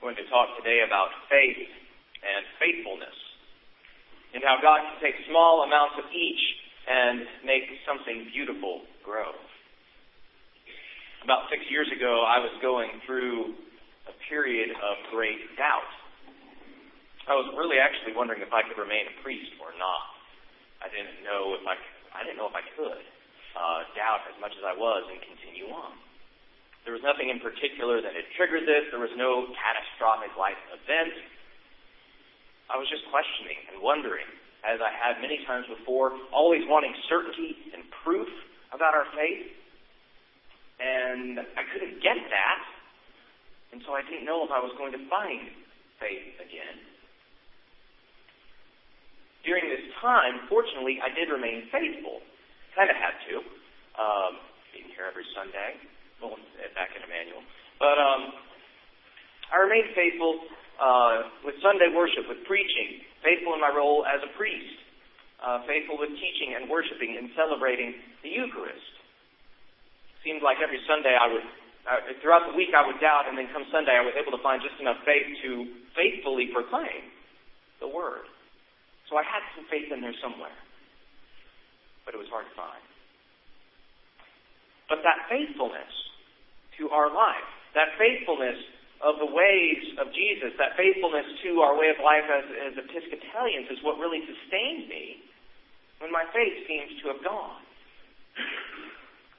Going to talk today about faith and faithfulness and how God can take small amounts of each and make something beautiful grow. About six years ago, I was going through a period of great doubt. I was really actually wondering if I could remain a priest or not. I didn't know if I I didn't know if I could uh, doubt as much as I was and continue on. There was nothing in particular that had triggered this. There was no catastrophic life event. I was just questioning and wondering, as I had many times before, always wanting certainty and proof about our faith. And I couldn't get that. And so I didn't know if I was going to find faith again. During this time, fortunately, I did remain faithful. Kind of had to. Um, being here every Sunday well, back in Emmanuel. But um, I remained faithful uh, with Sunday worship, with preaching, faithful in my role as a priest, uh, faithful with teaching and worshiping and celebrating the Eucharist. Seemed like every Sunday I would, uh, throughout the week I would doubt, and then come Sunday I was able to find just enough faith to faithfully proclaim the Word. So I had some faith in there somewhere, but it was hard to find. But that faithfulness to our life. That faithfulness of the ways of Jesus, that faithfulness to our way of life as, as Episcopalians is what really sustained me when my faith seems to have gone.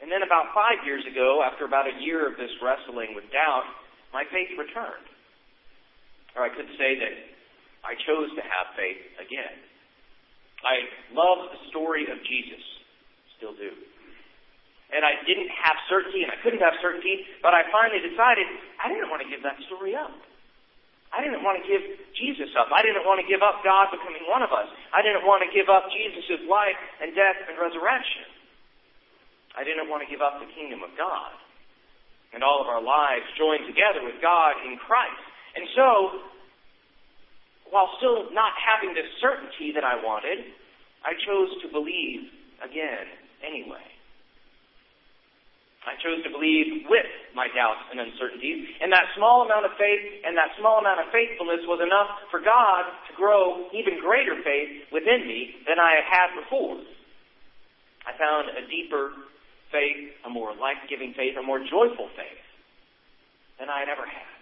And then about five years ago, after about a year of this wrestling with doubt, my faith returned. Or I could say that I chose to have faith again. I love the story of Jesus. Still do and I didn't have certainty, and I couldn't have certainty, but I finally decided I didn't want to give that story up. I didn't want to give Jesus up. I didn't want to give up God becoming one of us. I didn't want to give up Jesus' life and death and resurrection. I didn't want to give up the kingdom of God and all of our lives joined together with God in Christ. And so, while still not having the certainty that I wanted, I chose to believe again anyway. I chose to believe with my doubts and uncertainties. And that small amount of faith and that small amount of faithfulness was enough for God to grow even greater faith within me than I had had before. I found a deeper faith, a more life-giving faith, a more joyful faith than I had ever had.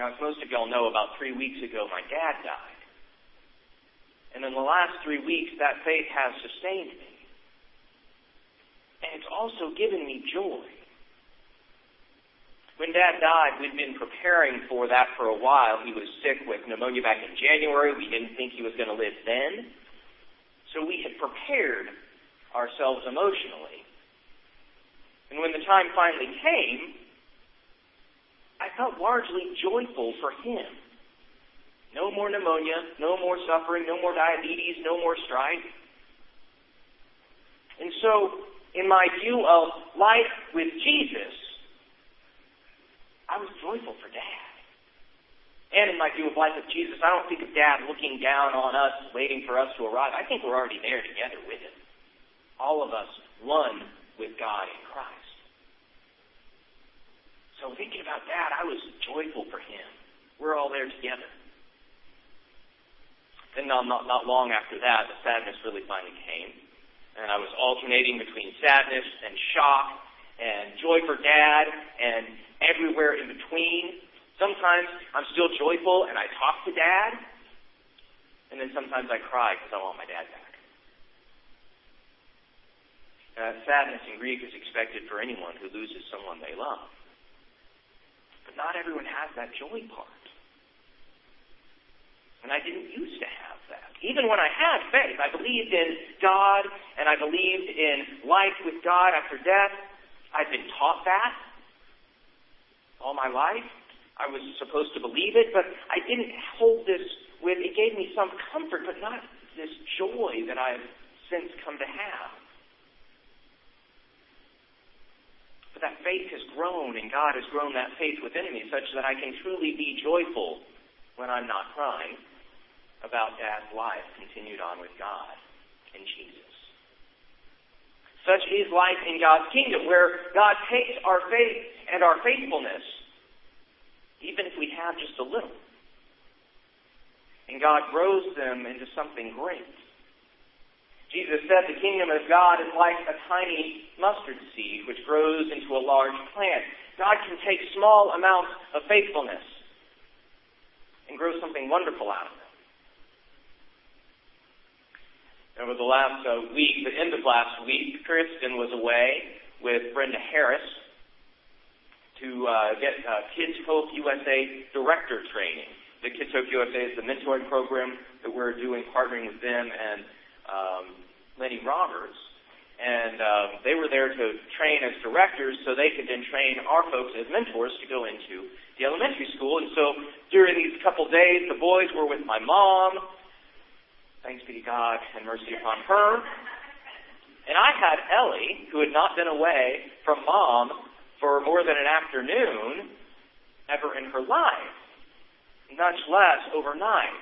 Now, as most of y'all know, about three weeks ago, my dad died. And in the last three weeks, that faith has sustained me. And it's also given me joy. When Dad died, we'd been preparing for that for a while. He was sick with pneumonia back in January. We didn't think he was going to live then. So we had prepared ourselves emotionally. And when the time finally came, I felt largely joyful for him. No more pneumonia, no more suffering, no more diabetes, no more strife. And so in my view of life with Jesus, I was joyful for Dad. And in my view of life with Jesus, I don't think of Dad looking down on us, waiting for us to arrive. I think we're already there together with Him. All of us one with God in Christ. So thinking about Dad, I was joyful for Him. We're all there together. Then not, not, not long after that, the sadness really finally came and I was alternating between sadness and shock and joy for dad and everywhere in between. Sometimes I'm still joyful and I talk to dad, and then sometimes I cry because I want my dad back. Uh, sadness and grief is expected for anyone who loses someone they love. But not everyone has that joy part. And I didn't used to have that. Even when I had faith, I believed in God and I believed in life with God after death. I'd been taught that all my life. I was supposed to believe it, but I didn't hold this with, it gave me some comfort, but not this joy that I've since come to have. But that faith has grown, and God has grown that faith within me such that I can truly be joyful when I'm not crying about Dad's life continued on with God and Jesus. Such is life in God's kingdom, where God takes our faith and our faithfulness even if we have just a little. And God grows them into something great. Jesus said the kingdom of God is like a tiny mustard seed which grows into a large plant. God can take small amounts of faithfulness and grow something wonderful out of it. Over the last uh, week, the end of last week, Kristen was away with Brenda Harris to uh, get uh, Kids Hope USA director training. The Kids Hope USA is the mentoring program that we're doing, partnering with them and um, Lenny Roberts. And uh, they were there to train as directors so they could then train our folks as mentors to go into the elementary school. And so during these couple days, the boys were with my mom Thanks be to God and mercy upon her. And I had Ellie, who had not been away from mom for more than an afternoon ever in her life, much less overnight.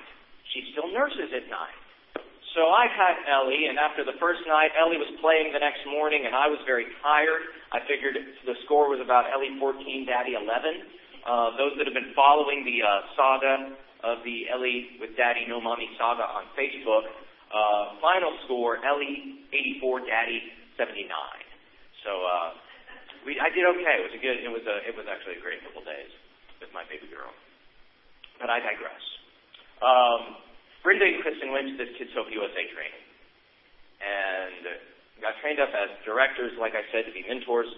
She still nurses at night. So I had Ellie, and after the first night, Ellie was playing the next morning, and I was very tired. I figured the score was about Ellie 14, Daddy 11. Uh, those that have been following the uh, saga of the Ellie with Daddy No Mommy saga on Facebook. Uh, final score, Ellie 84, Daddy 79. So uh, we, I did okay. It was a good. It was a. It was actually a great couple days with my baby girl. But I digress. Um, Brenda and Kristen went to this Kids Hope USA training and got trained up as directors, like I said, to be mentors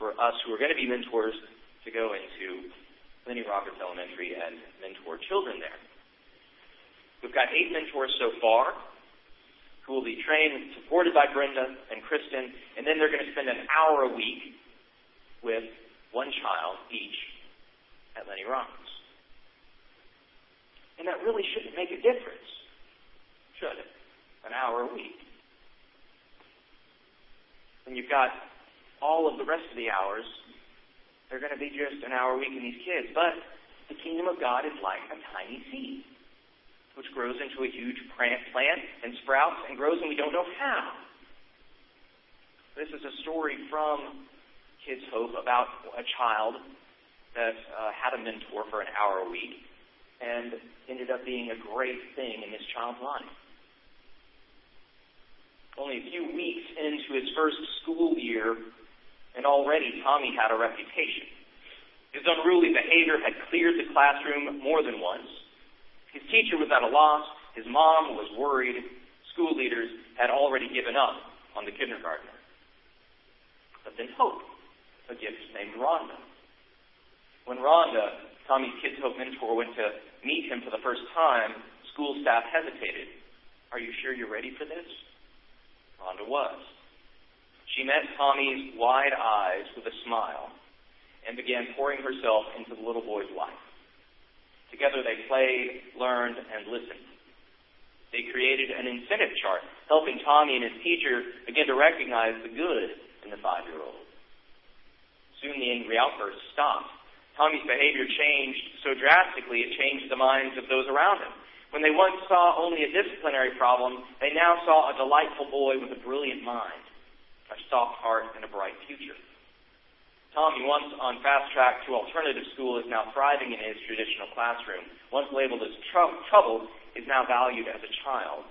for us who are going to be mentors to go into Lenny Roberts Elementary and mentor children there. We've got eight mentors so far who will be trained and supported by Brenda and Kristen, and then they're going to spend an hour a week with one child each at Lenny Roberts. And that really shouldn't make a difference, should it? An hour a week. When you've got all of the rest of the hours they're going to be just an hour a week in these kids. But the kingdom of God is like a tiny seed, which grows into a huge plant and sprouts and grows, and we don't know how. This is a story from Kids Hope about a child that uh, had a mentor for an hour a week and ended up being a great thing in his child's life. Only a few weeks into his first school year, and already Tommy had a reputation. His unruly behavior had cleared the classroom more than once. His teacher was at a loss. His mom was worried. School leaders had already given up on the kindergartner. But then Hope, a gift named Rhonda. When Rhonda, Tommy's Kids Hope mentor, went to meet him for the first time, school staff hesitated. Are you sure you're ready for this? Rhonda was. She met Tommy's wide eyes with a smile and began pouring herself into the little boy's life. Together they played, learned, and listened. They created an incentive chart, helping Tommy and his teacher begin to recognize the good in the five-year-old. Soon the angry outbursts stopped. Tommy's behavior changed so drastically it changed the minds of those around him. When they once saw only a disciplinary problem, they now saw a delightful boy with a brilliant mind soft heart, and a bright future. Tommy, once on fast track to alternative school, is now thriving in his traditional classroom. Once labeled as tr- troubled, is now valued as a child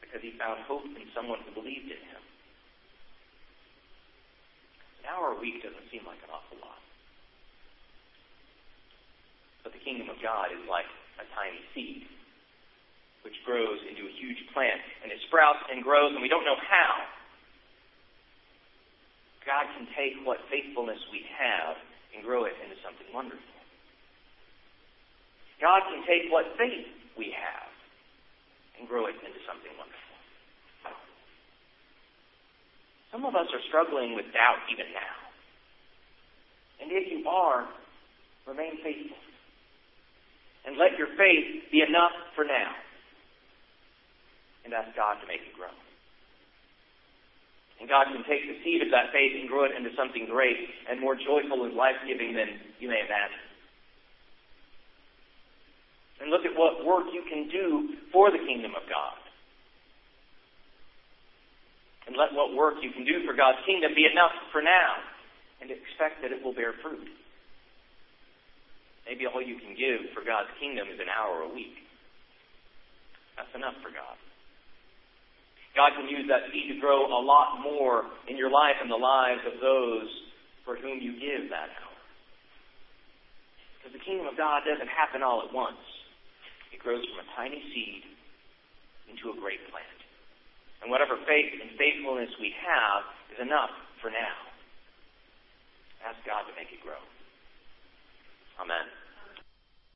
because he found hope in someone who believed in him. An hour a week doesn't seem like an awful lot. But the kingdom of God is like a tiny seed, which grows into a huge plant, and it sprouts and grows, and we don't know how. God can take what faithfulness we have and grow it into something wonderful. God can take what faith we have and grow it into something wonderful. Some of us are struggling with doubt even now. And if you are, remain faithful. And let your faith be enough for now. And ask God to make it grow. And God can take the seed of that faith and grow it into something great and more joyful and life giving than you may imagine. And look at what work you can do for the kingdom of God. And let what work you can do for God's kingdom be enough for now and expect that it will bear fruit. Maybe all you can give for God's kingdom is an hour a week. That's enough for God. God can use that seed to grow a lot more in your life and the lives of those for whom you give that hour. Because the kingdom of God doesn't happen all at once. It grows from a tiny seed into a great plant. And whatever faith and faithfulness we have is enough for now. Ask God to make it grow. Amen.